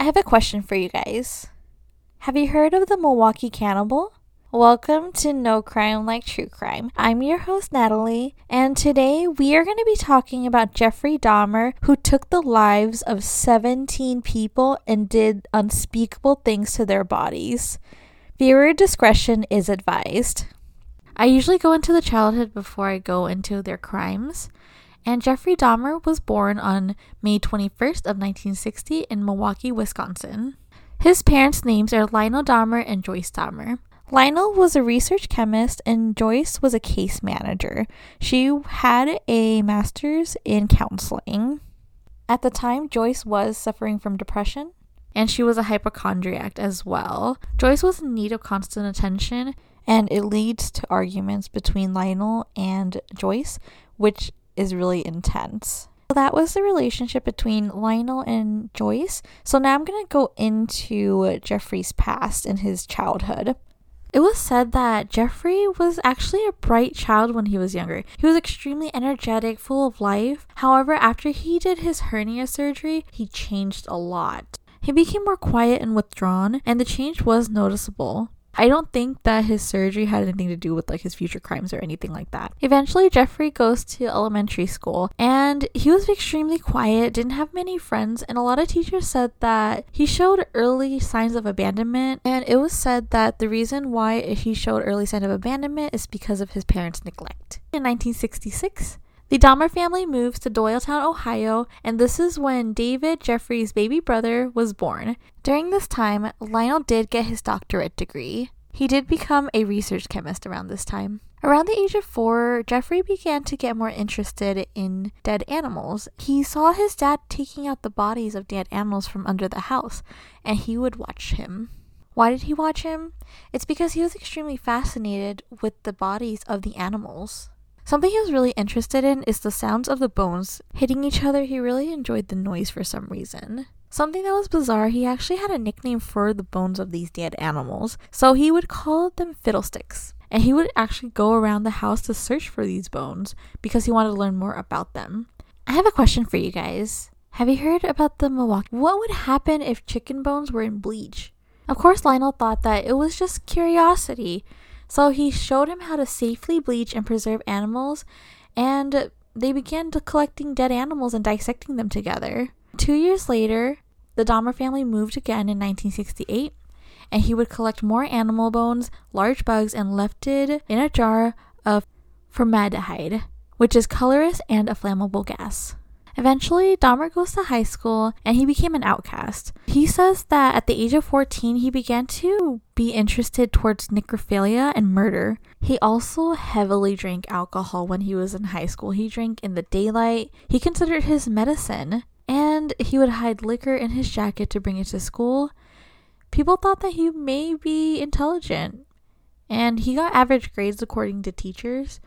I have a question for you guys. Have you heard of the Milwaukee Cannibal? Welcome to No Crime Like True Crime. I'm your host, Natalie, and today we are going to be talking about Jeffrey Dahmer, who took the lives of 17 people and did unspeakable things to their bodies. Viewer discretion is advised. I usually go into the childhood before I go into their crimes. And Jeffrey Dahmer was born on May 21st of 1960 in Milwaukee, Wisconsin. His parents' names are Lionel Dahmer and Joyce Dahmer. Lionel was a research chemist and Joyce was a case manager. She had a master's in counseling. At the time, Joyce was suffering from depression and she was a hypochondriac as well. Joyce was in need of constant attention and it leads to arguments between Lionel and Joyce, which is really intense. So that was the relationship between Lionel and Joyce. So now I'm going to go into Jeffrey's past and his childhood. It was said that Jeffrey was actually a bright child when he was younger. He was extremely energetic, full of life. However, after he did his hernia surgery, he changed a lot. He became more quiet and withdrawn, and the change was noticeable. I don't think that his surgery had anything to do with like his future crimes or anything like that. Eventually, Jeffrey goes to elementary school and he was extremely quiet, didn't have many friends, and a lot of teachers said that he showed early signs of abandonment. And it was said that the reason why he showed early signs of abandonment is because of his parents' neglect. In 1966, the Dahmer family moves to Doylestown, Ohio, and this is when David Jeffrey's baby brother was born. During this time, Lionel did get his doctorate degree. He did become a research chemist around this time. Around the age of four, Jeffrey began to get more interested in dead animals. He saw his dad taking out the bodies of dead animals from under the house, and he would watch him. Why did he watch him? It's because he was extremely fascinated with the bodies of the animals. Something he was really interested in is the sounds of the bones hitting each other. He really enjoyed the noise for some reason. Something that was bizarre, he actually had a nickname for the bones of these dead animals, so he would call them fiddlesticks. And he would actually go around the house to search for these bones because he wanted to learn more about them. I have a question for you guys. Have you heard about the Milwaukee? What would happen if chicken bones were in bleach? Of course, Lionel thought that it was just curiosity, so he showed him how to safely bleach and preserve animals, and they began collecting dead animals and dissecting them together. Two years later, the Dahmer family moved again in 1968, and he would collect more animal bones, large bugs, and left it in a jar of formaldehyde, which is colorless and a flammable gas. Eventually, Dahmer goes to high school and he became an outcast. He says that at the age of 14, he began to be interested towards necrophilia and murder. He also heavily drank alcohol when he was in high school. He drank in the daylight. He considered his medicine and he would hide liquor in his jacket to bring it to school. People thought that he may be intelligent and he got average grades according to teachers.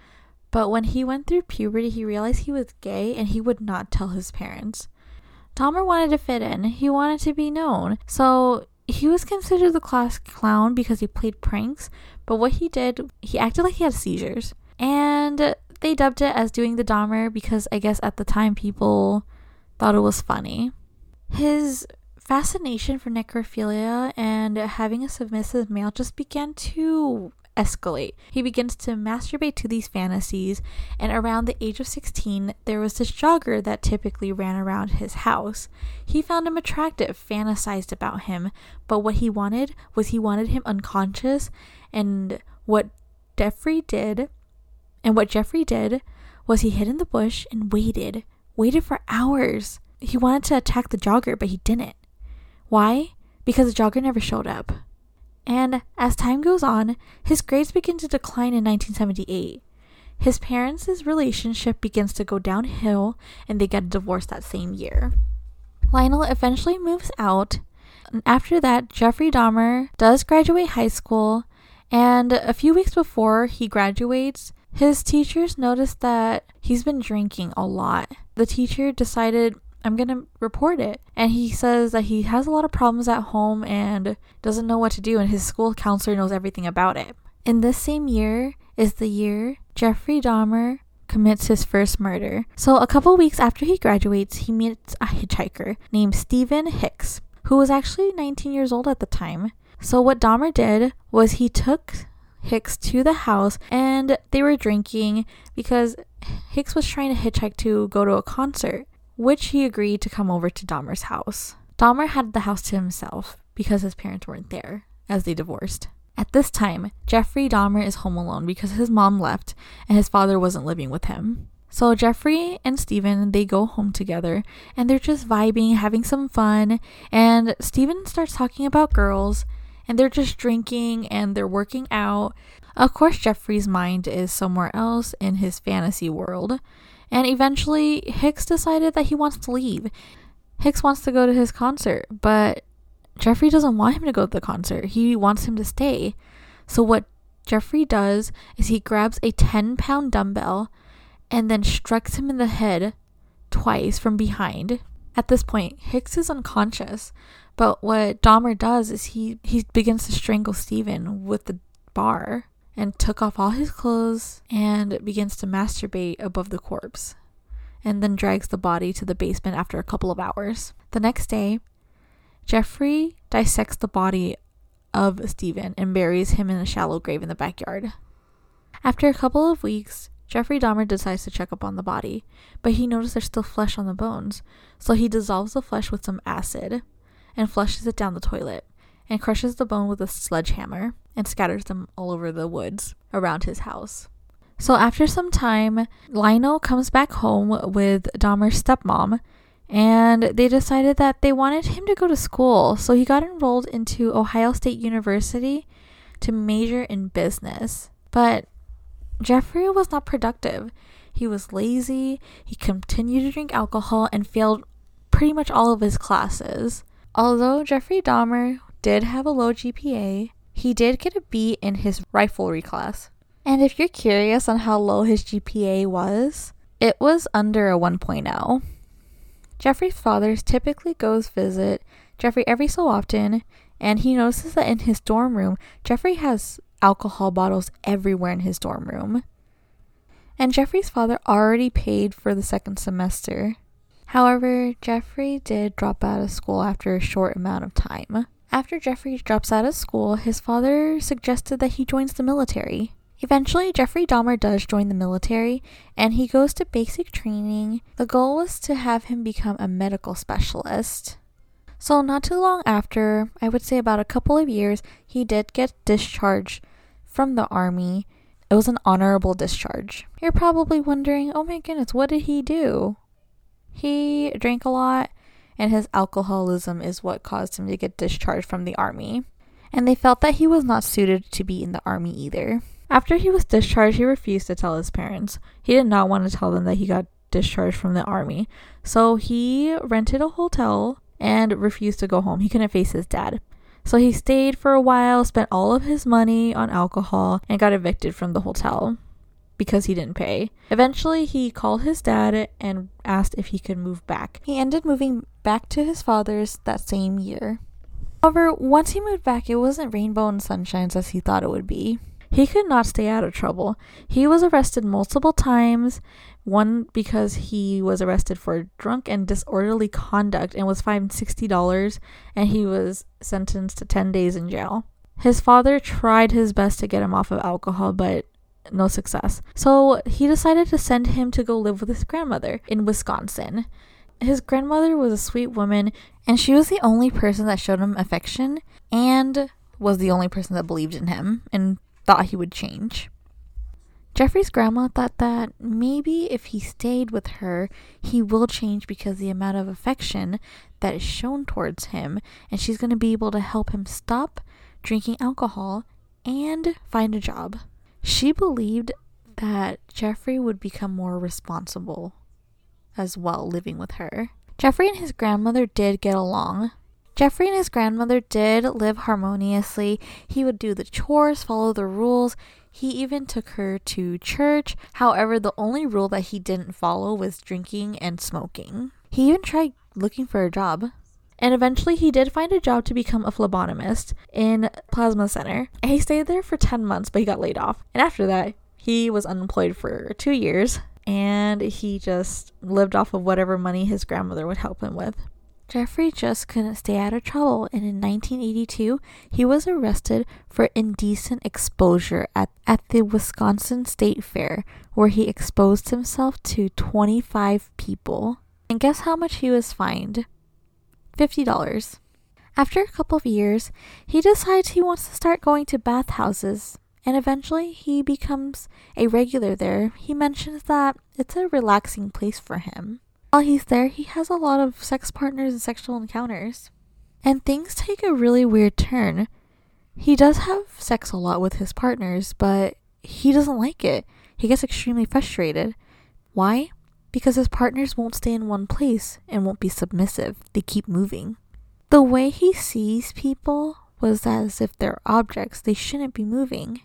But when he went through puberty, he realized he was gay and he would not tell his parents. Dahmer wanted to fit in, he wanted to be known. So he was considered the class clown because he played pranks, but what he did, he acted like he had seizures. And they dubbed it as doing the Dahmer because I guess at the time people thought it was funny. His fascination for necrophilia and having a submissive male just began to escalate. He begins to masturbate to these fantasies, and around the age of 16, there was this jogger that typically ran around his house. He found him attractive, fantasized about him, but what he wanted was he wanted him unconscious, and what Jeffrey did, and what Jeffrey did was he hid in the bush and waited, waited for hours. He wanted to attack the jogger, but he didn't. Why? Because the jogger never showed up. And as time goes on, his grades begin to decline in 1978. His parents' relationship begins to go downhill and they get divorced that same year. Lionel eventually moves out. And after that, Jeffrey Dahmer does graduate high school, and a few weeks before he graduates, his teachers notice that he's been drinking a lot. The teacher decided I'm going to report it. And he says that he has a lot of problems at home and doesn't know what to do, and his school counselor knows everything about it. In this same year is the year Jeffrey Dahmer commits his first murder. So, a couple weeks after he graduates, he meets a hitchhiker named Steven Hicks. who was actually 19 years old at the time. So, what Dahmer did was he took Hicks to the house and they were drinking because Hicks was trying to hitchhike to go to a concert, which he agreed to come over to Dahmer's house. Dahmer had the house to himself because his parents weren't there as they divorced. At this time, Jeffrey Dahmer is home alone because his mom left and his father wasn't living with him. So Jeffrey and Steven, they go home together and they're just vibing, having some fun, and Steven starts talking about girls and they're just drinking and they're working out. Of course, Jeffrey's mind is somewhere else in his fantasy world. And eventually, Hicks decided that he wants to leave. Hicks wants to go to his concert, but Jeffrey doesn't want him to go to the concert. He wants him to stay. So, what Jeffrey does is he grabs a 10 pound dumbbell and then strikes him in the head twice from behind. At this point, Hicks is unconscious, but what Dahmer does is he, he begins to strangle Steven with the bar and took off all his clothes and begins to masturbate above the corpse and then drags the body to the basement after a couple of hours. The next day, Jeffrey dissects the body of Steven and buries him in a shallow grave in the backyard. After a couple of weeks, Jeffrey Dahmer decides to check up on the body, but he notices there's still flesh on the bones, so he dissolves the flesh with some acid and flushes it down the toilet and crushes the bone with a sledgehammer and scatters them all over the woods around his house. So after some time, Lionel comes back home with Dahmer's stepmom and they decided that they wanted him to go to school. So he got enrolled into Ohio State University to major in business. But Jeffrey was not productive. He was lazy, he continued to drink alcohol, and failed pretty much all of his classes. Although Jeffrey Dahmer did have a low GPA, he did get a B in his riflery class. And if you're curious on how low his GPA was, it was under a 1.0. Jeffrey's father typically goes visit Jeffrey every so often, and he notices that in his dorm room, Jeffrey has alcohol bottles everywhere in his dorm room. And Jeffrey's father already paid for the second semester. However, Jeffrey did drop out of school after a short amount of time. After Jeffrey drops out of school, his father suggested that he joins the military. Eventually, Jeffrey Dahmer does join the military and he goes to basic training. The goal was to have him become a medical specialist. So, not too long after, I would say about a couple of years, he did get discharged from the army. It was an honorable discharge. You're probably wondering, oh my goodness, what did he do? He drank a lot and his alcoholism is what caused him to get discharged from the army. And they felt that he was not suited to be in the army either. After he was discharged, he refused to tell his parents. He did not want to tell them that he got discharged from the army. So he rented a hotel and refused to go home. He couldn't face his dad. So he stayed for a while, spent all of his money on alcohol, and got evicted from the hotel because he didn't pay. Eventually, he called his dad and asked if he could move back. He ended moving back to his father's that same year. However, once he moved back, it wasn't rainbow and sunshines as he thought it would be. He could not stay out of trouble. He was arrested multiple times, one because he was arrested for drunk and disorderly conduct and was fined $60, and he was sentenced to 10 days in jail. His father tried his best to get him off of alcohol, but no success. So he decided to send him to go live with his grandmother in Wisconsin. His grandmother was a sweet woman, and she was the only person that showed him affection and was the only person that believed in him and thought he would change. Jeffrey's grandma thought that maybe if he stayed with her, he will change because the amount of affection that is shown towards him, and she's going to be able to help him stop drinking alcohol and find a job. She believed that Jeffrey would become more responsible as well living with her. Jeffrey and his grandmother did get along. Jeffrey and his grandmother did live harmoniously. He would do the chores, follow the rules. He even took her to church. However, the only rule that he didn't follow was drinking and smoking. He even tried looking for a job. And eventually, he did find a job to become a phlebotomist in Plasma Center. And he stayed there for 10 months, but he got laid off. And after that, he was unemployed for two years and he just lived off of whatever money his grandmother would help him with. Jeffrey just couldn't stay out of trouble, and in 1982, he was arrested for indecent exposure at, at the Wisconsin State Fair, where he exposed himself to 25 people. And guess how much he was fined? $50. After a couple of years, he decides he wants to start going to bathhouses, and eventually he becomes a regular there. He mentions that it's a relaxing place for him. While he's there, he has a lot of sex partners and sexual encounters. And things take a really weird turn. He does have sex a lot with his partners, but he doesn't like it. He gets extremely frustrated. Why? Because his partners won't stay in one place and won't be submissive. They keep moving. The way he sees people was as if they're objects, they shouldn't be moving.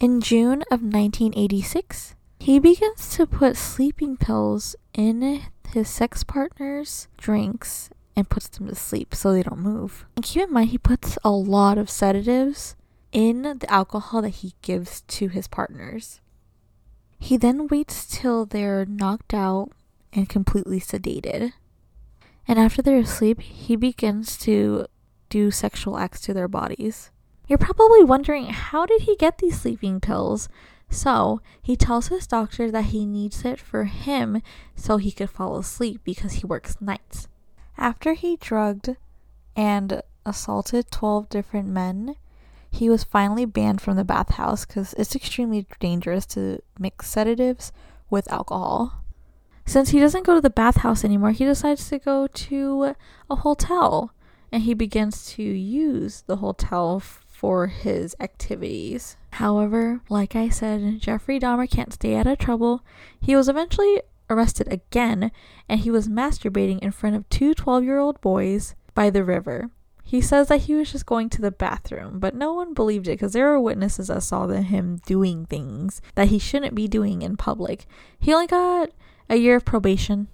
In June of 1986, he begins to put sleeping pills in his sex partner's drinks and puts them to sleep so they don't move. And keep in mind, he puts a lot of sedatives in the alcohol that he gives to his partners. He then waits till they're knocked out and completely sedated. And after they're asleep, he begins to do sexual acts to their bodies. You're probably wondering how did he get these sleeping pills? So he tells his doctor that he needs it for him so he could fall asleep because he works nights. After he drugged and assaulted 12 different men, he was finally banned from the bathhouse because it's extremely dangerous to mix sedatives with alcohol. Since he doesn't go to the bathhouse anymore, he decides to go to a hotel and he begins to use the hotel for his activities. However, like I said, Jeffrey Dahmer can't stay out of trouble. He was eventually arrested again and he was masturbating in front of two 12 year old boys by the river. He says that he was just going to the bathroom, but no one believed it because there were witnesses that saw him doing things that he shouldn't be doing in public. He only got a year of probation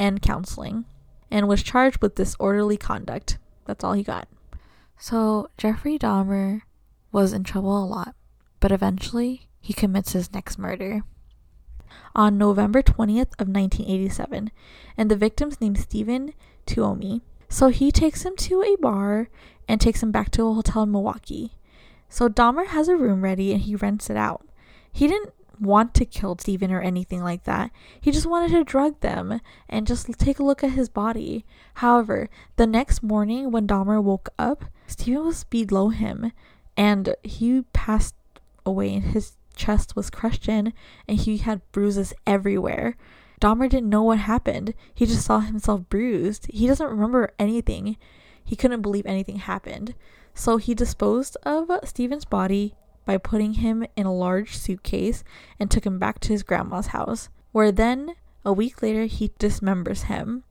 and counseling and was charged with disorderly conduct. That's all he got. So Jeffrey Dahmer was in trouble a lot, but eventually he commits his next murder. On November 20th of 1987, and the victim's named Steven Tuomi. So he takes him to a bar and takes him back to a hotel in Milwaukee. So Dahmer has a room ready and he rents it out. He didn't want to kill Steven or anything like that. He just wanted to drug them and just take a look at his body. However, the next morning when Dahmer woke up, Steven was below him and he passed away and his chest was crushed in and he had bruises everywhere. Dahmer didn't know what happened. He just saw himself bruised. He doesn't remember anything. He couldn't believe anything happened. So he disposed of Steven's body by putting him in a large suitcase and took him back to his grandma's house, where then, a week later, he dismembers him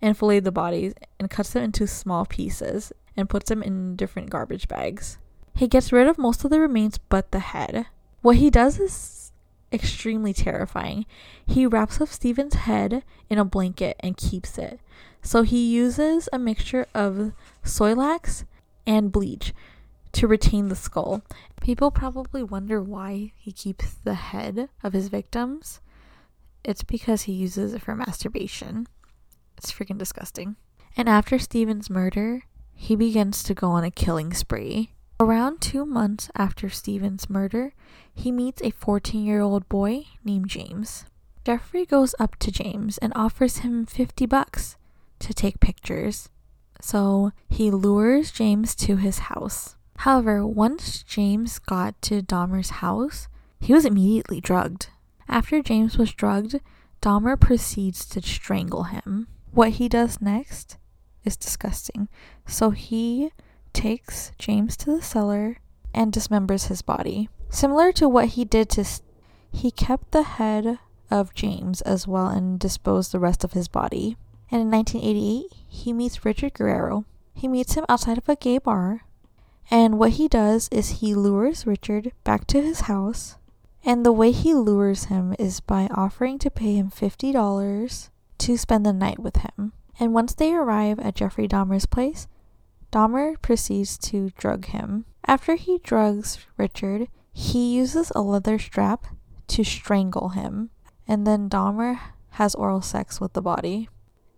and filleted the bodies and cuts them into small pieces and puts them in different garbage bags. He gets rid of most of the remains but the head. What he does is extremely terrifying. He wraps up Steven's head in a blanket and keeps it. So he uses a mixture of Soilax and bleach to retain the skull. People probably wonder why he keeps the head of his victims. It's because he uses it for masturbation. It's freaking disgusting. And after Steven's murder, he begins to go on a killing spree. Around two months after Steven's murder, he meets a 14 year old boy named James. Jeffrey goes up to James and offers him 50 bucks to take pictures. So he lures James to his house. However, once James got to Dahmer's house, he was immediately drugged. After James was drugged, Dahmer proceeds to strangle him. What he does next is disgusting. So he takes James to the cellar and dismembers his body. Similar to what he did to he kept the head of James as well and disposed the rest of his body. And in 1988, he meets Richard Guerrero. He meets him outside of a gay bar and what he does is he lures Richard back to his house. And the way he lures him is by offering to pay him $50 to spend the night with him. And once they arrive at Jeffrey Dahmer's place, Dahmer proceeds to drug him. After he drugs Richard, he uses a leather strap to strangle him. And then Dahmer has oral sex with the body.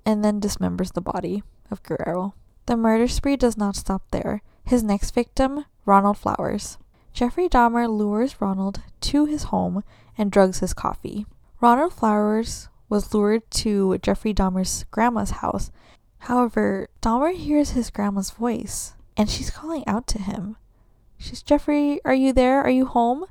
and then dismembers the body of Guerrero. The murder spree does not stop there. His next victim, Ronald Flowers. Jeffrey Dahmer lures Ronald to his home and drugs his coffee. Ronald Flowers was lured to Jeffrey Dahmer's grandma's house. However, Dahmer hears his grandma's voice and she's calling out to him. She's Jeffrey, are you there? Are you home?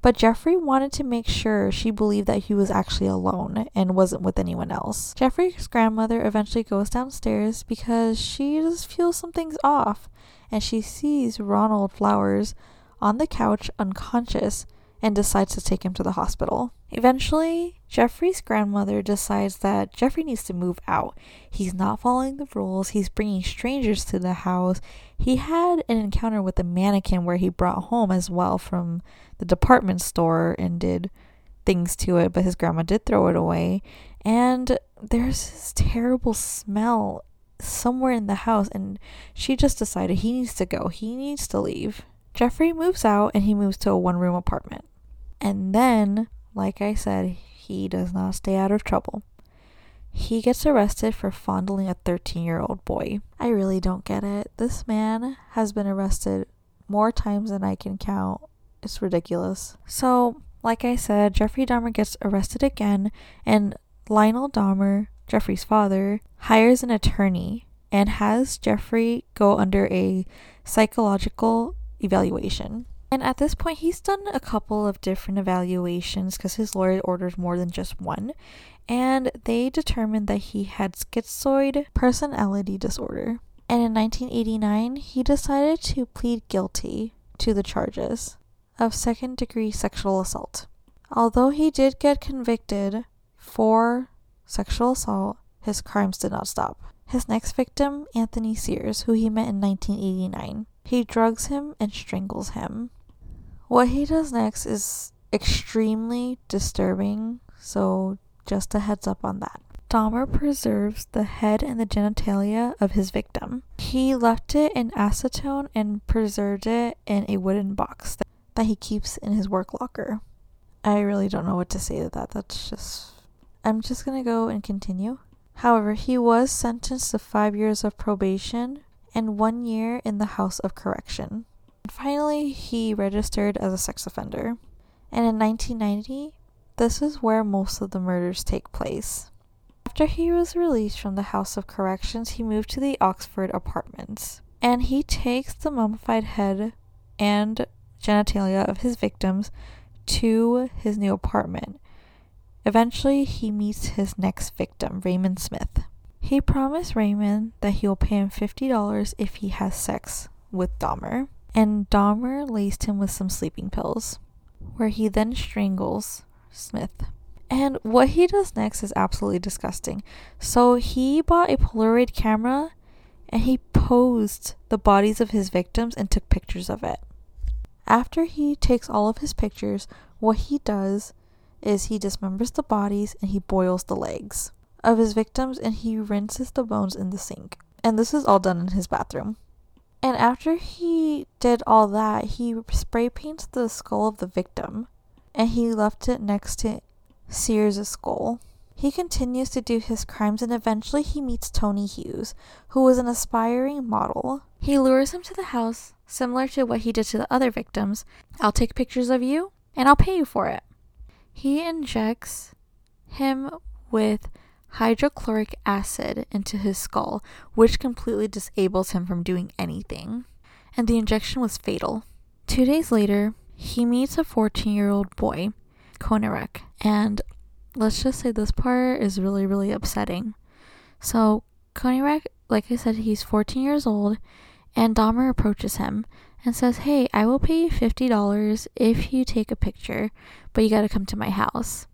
But Jeffrey wanted to make sure she believed that he was actually alone and wasn't with anyone else. Jeffrey's grandmother eventually goes downstairs because she just feels something's off and she sees Ronald Flowers on the couch unconscious and decides to take him to the hospital. Eventually, Jeffrey's grandmother decides that Jeffrey needs to move out. He's not following the rules, he's bringing strangers to the house. He had an encounter with a mannequin where he brought home as well from the department store and did things to it, but his grandma did throw it away. And there's this terrible smell somewhere in the house, and she just decided he needs to go, he needs to leave. Jeffrey moves out and he moves to a one room apartment. And then, like I said, he does not stay out of trouble. He gets arrested for fondling a 13 year old boy. I really don't get it. This man has been arrested more times than I can count. It's ridiculous. So, like I said, Jeffrey Dahmer gets arrested again, and Lionel Dahmer, Jeffrey's father, hires an attorney and has Jeffrey go under a psychological evaluation. And at this point, he's done a couple of different evaluations because his lawyer orders more than just one. And they determined that he had schizoid personality disorder. And in 1989, he decided to plead guilty to the charges of second degree sexual assault. Although he did get convicted for sexual assault, his crimes did not stop. His next victim, Anthony Sears, who he met in 1989, he drugs him and strangles him. What he does next is extremely disturbing, so just a heads up on that. Dahmer preserves the head and the genitalia of his victim. He left it in acetone and preserved it in a wooden box that, that he keeps in his work locker. I really don't know what to say to that. That's just. I'm just gonna go and continue. However, he was sentenced to five years of probation and one year in the House of Correction. Finally, he registered as a sex offender. And in 1990, this is where most of the murders take place. After he was released from the House of Corrections, he moved to the Oxford apartments. And he takes the mummified head and genitalia of his victims to his new apartment. Eventually, he meets his next victim, Raymond Smith. He promised Raymond that he'll pay him $50 if he has sex with Dahmer, and Dahmer laced him with some sleeping pills, where he then strangles Smith. And what he does next is absolutely disgusting. So he bought a Polaroid camera and he posed the bodies of his victims and took pictures of it. After he takes all of his pictures, what he does is he dismembers the bodies and he boils the legs of his victims and he rinses the bones in the sink. And this is all done in his bathroom. And after he did all that, he spray paints the skull of the victim and he left it next to Sears' skull. He continues to do his crimes and eventually he meets Tony Hughes, who was an aspiring model. He lures him to the house, similar to what he did to the other victims. I'll take pictures of you and I'll pay you for it. He injects him with hydrochloric acid into his skull, which completely disables him from doing anything. And the injection was fatal. Two days later, he meets a 14 year old boy, Konerak, and let's just say this part is really, really upsetting. So, Konerak, like I said, he's 14 years old, and Dahmer approaches him and says, Hey, I will pay you $50 if you take a picture, but you gotta come to my house.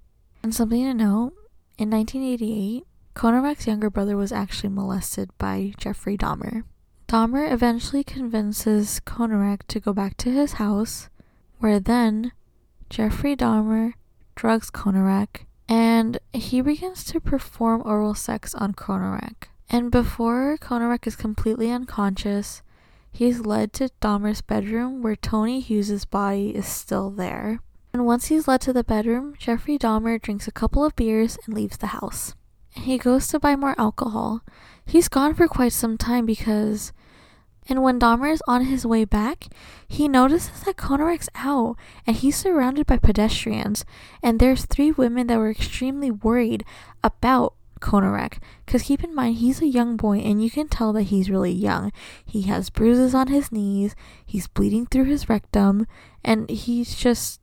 And something to note in 1988, Konerak's younger brother was actually molested by Jeffrey Dahmer. Dahmer eventually convinces Konerak to go back to his house, where then Jeffrey Dahmer drugs Konerak and he begins to perform oral sex on Konerak. And before Konerak is completely unconscious, he's led to Dahmer's bedroom where Tony Hughes's body is still there. And once he's led to the bedroom, Jeffrey Dahmer drinks a couple of beers and leaves the house. he goes to buy more alcohol. He's gone for quite some time because and when Dahmer is on his way back, he notices that Konerak's out and he's surrounded by pedestrians. And there's three women that were extremely worried about Konerak. Because keep in mind, he's a young boy and you can tell that he's really young. He has bruises on his knees, he's bleeding through his rectum, and he's just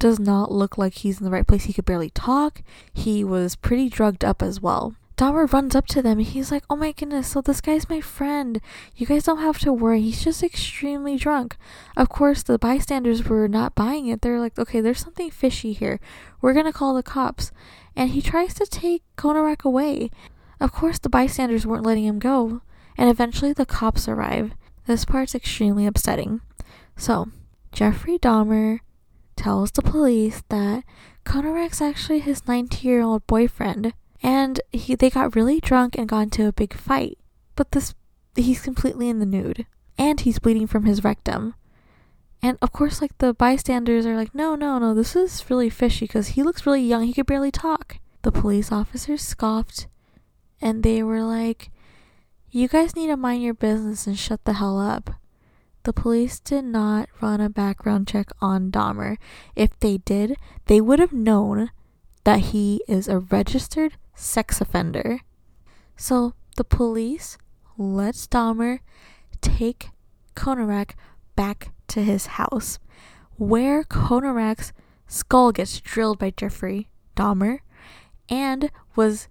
does not look like he's in the right place. He could barely talk. He was pretty drugged up as well. Dahmer runs up to them he's like, Oh my goodness, so this guy's my friend. You guys don't have to worry. He's just extremely drunk. Of course, the bystanders were not buying it. They're like, Okay, there's something fishy here. We're gonna call the cops. And he tries to take Konerak away. Of course, the bystanders weren't letting him go. And eventually, the cops arrive. This part's extremely upsetting. So, Jeffrey Dahmer tells the police that Konerak's actually his 19 year old boyfriend and he they got really drunk and got into a big fight. But this he's completely in the nude and he's bleeding from his rectum. And of course like the bystanders are like, "No, no, no, this is really fishy because he looks really young. He could barely talk." The police officers scoffed and they were like, "You guys need to mind your business and shut the hell up." The police did not run a background check on Dahmer. If they did, they would have known that he is a registered sex offender. So the police lets Dahmer take Konerak back to his house, where Konerak's skull gets drilled by Jeffrey Dahmer and was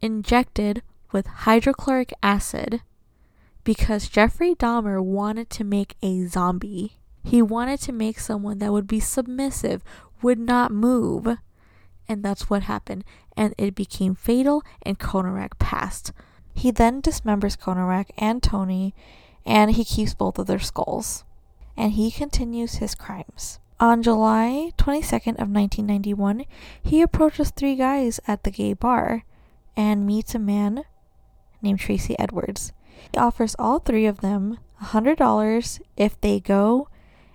injected with hydrochloric acid because Jeffrey Dahmer wanted to make a zombie. He wanted to make someone that would be submissive, would not move. And that's what happened and it became fatal, and Konerak passed. He then dismembers Konerak and Tony, and he keeps both of their skulls. And he continues his crimes. On July 22nd of 1991, he approaches three guys at the gay bar and meets a man named Tracy Edwards. He offers all three of them $100 if they go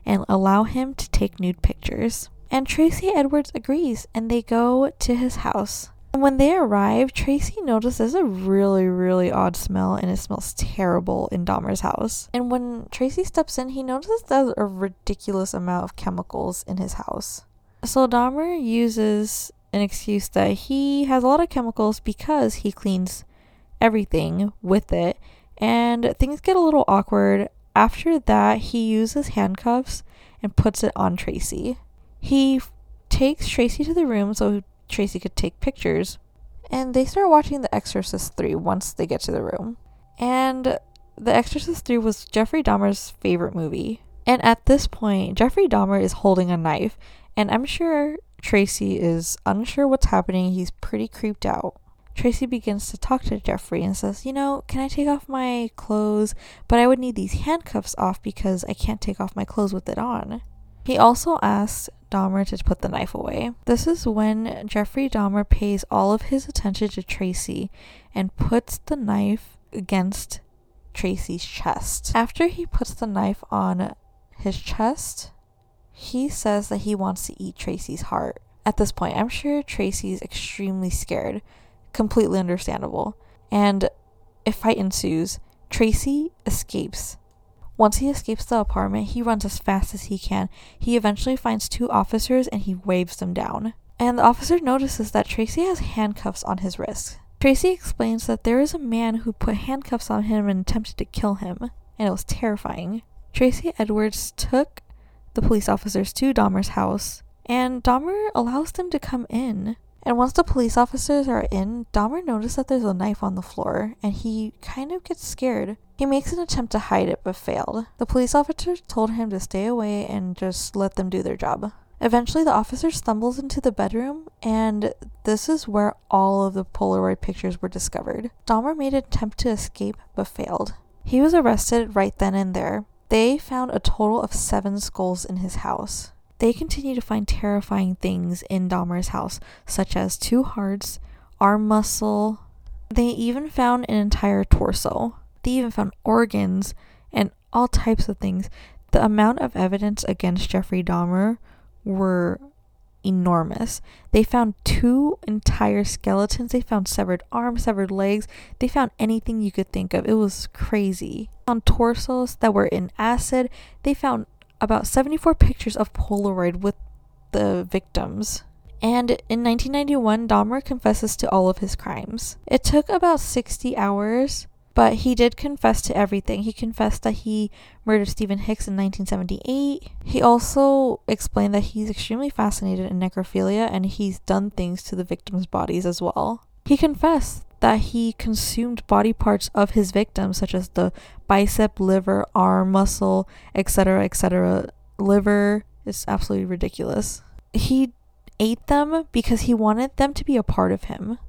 and allow him to take nude pictures. And Tracy Edwards agrees and they go to his house. And when they arrive, Tracy notices a really, really odd smell and it smells terrible in Dahmer's house. And when Tracy steps in, he notices there's a ridiculous amount of chemicals in his house. So Dahmer uses an excuse that he has a lot of chemicals because he cleans everything with it. And things get a little awkward. After that, he uses handcuffs and puts it on Tracy. He takes Tracy to the room so Tracy could take pictures. And they start watching The Exorcist 3 once they get to the room. And The Exorcist 3 was Jeffrey Dahmer's favorite movie. And at this point, Jeffrey Dahmer is holding a knife, and I'm sure Tracy is unsure what's happening. He's pretty creeped out. Tracy begins to talk to Jeffrey and says, You know, can I take off my clothes? But I would need these handcuffs off because I can't take off my clothes with it on. He also asks Dahmer to put the knife away. This is when Jeffrey Dahmer pays all of his attention to Tracy and puts the knife against Tracy's chest. After he puts the knife on his chest, he says that he wants to eat Tracy's heart. At this point, I'm sure Tracy's extremely scared. Completely understandable. And a fight ensues. Tracy escapes once he escapes the apartment, he runs as fast as he can. He eventually finds two officers and he waves them down. And the officer notices that Tracy has handcuffs on his wrists. Tracy explains that there is a man who put handcuffs on him and attempted to kill him, and it was terrifying. Tracy Edwards took the police officers to Dahmer's house, and Dahmer allows them to come in. And once the police officers are in, Dahmer notices that there's a knife on the floor, and he kind of gets scared. He makes an attempt to hide it but failed. The police officer told him to stay away and just let them do their job. Eventually, the officer stumbles into the bedroom, and this is where all of the Polaroid pictures were discovered. Dahmer made an attempt to escape but failed. He was arrested right then and there. They found a total of seven skulls in his house. They continue to find terrifying things in Dahmer's house, such as two hearts, arm muscle. They even found an entire torso. They even found organs and all types of things. The amount of evidence against Jeffrey Dahmer were enormous. They found two entire skeletons. They found severed arms, severed legs. They found anything you could think of. It was crazy. On torsos that were in acid, they found about 74 pictures of Polaroid with the victims. And in 1991, Dahmer confesses to all of his crimes. It took about 60 hours but he did confess to everything. He confessed that he murdered Steven Hicks in 1978. He also explained that he's extremely fascinated in necrophilia and he's done things to the victims' bodies as well. He confessed that he consumed body parts of his victims, such as the bicep, liver, arm, muscle, etc., etc. Liver is absolutely ridiculous. He ate them because he wanted them to be a part of him.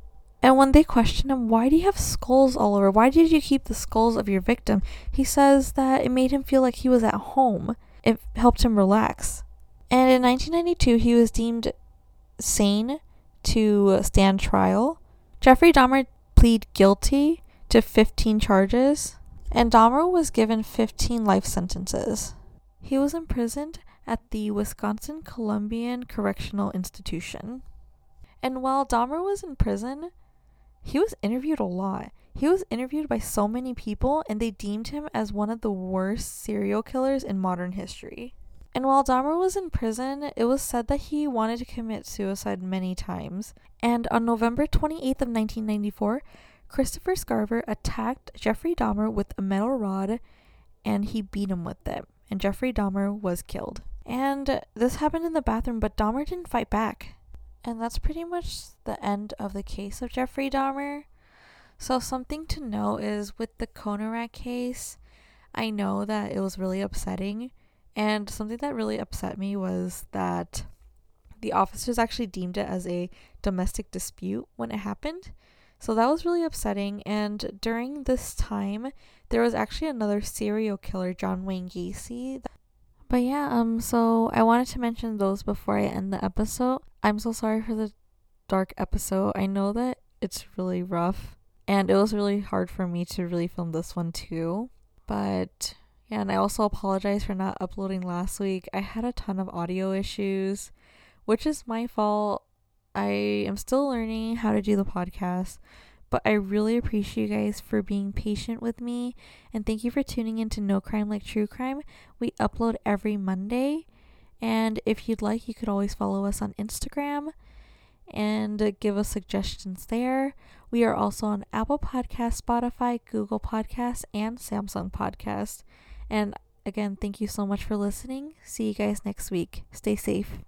And when they question him, why do you have skulls all over? Why did you keep the skulls of your victim? He says that it made him feel like he was at home. It helped him relax. And in 1992, he was deemed sane to stand trial. Jeffrey Dahmer pleaded guilty to 15 charges, and Dahmer was given 15 life sentences. He was imprisoned at the Wisconsin Columbian Correctional Institution. And while Dahmer was in prison, he was interviewed a lot. He was interviewed by so many people, and they deemed him as one of the worst serial killers in modern history. And while Dahmer was in prison, it was said that he wanted to commit suicide many times. And on November 28th of 1994, Christopher Scarver attacked Jeffrey Dahmer with a metal rod and he beat him with it. And Jeffrey Dahmer was killed. And this happened in the bathroom, but Dahmer didn't fight back. And that's pretty much the end of the case of Jeffrey Dahmer. So, something to know is with the Konerak case, I know that it was really upsetting. And something that really upset me was that the officers actually deemed it as a domestic dispute when it happened. So that was really upsetting. And during this time, there was actually another serial killer, John Wayne Gacy, but yeah, um, so I wanted to mention those before I end the episode. I'm so sorry for the dark episode. I know that it's really rough, and it was really hard for me to really film this one too. But and I also apologize for not uploading last week. I had a ton of audio issues, which is my fault. I am still learning how to do the podcast, but I really appreciate you guys for being patient with me. And thank you for tuning in to No Crime Like True Crime. We upload every Monday. And if you'd like, you could always follow us on Instagram and give us suggestions there. We are also on Apple Podcast, Spotify, Google Podcast, and Samsung Podcast. And again, thank you so much for listening. See you guys next week. Stay safe.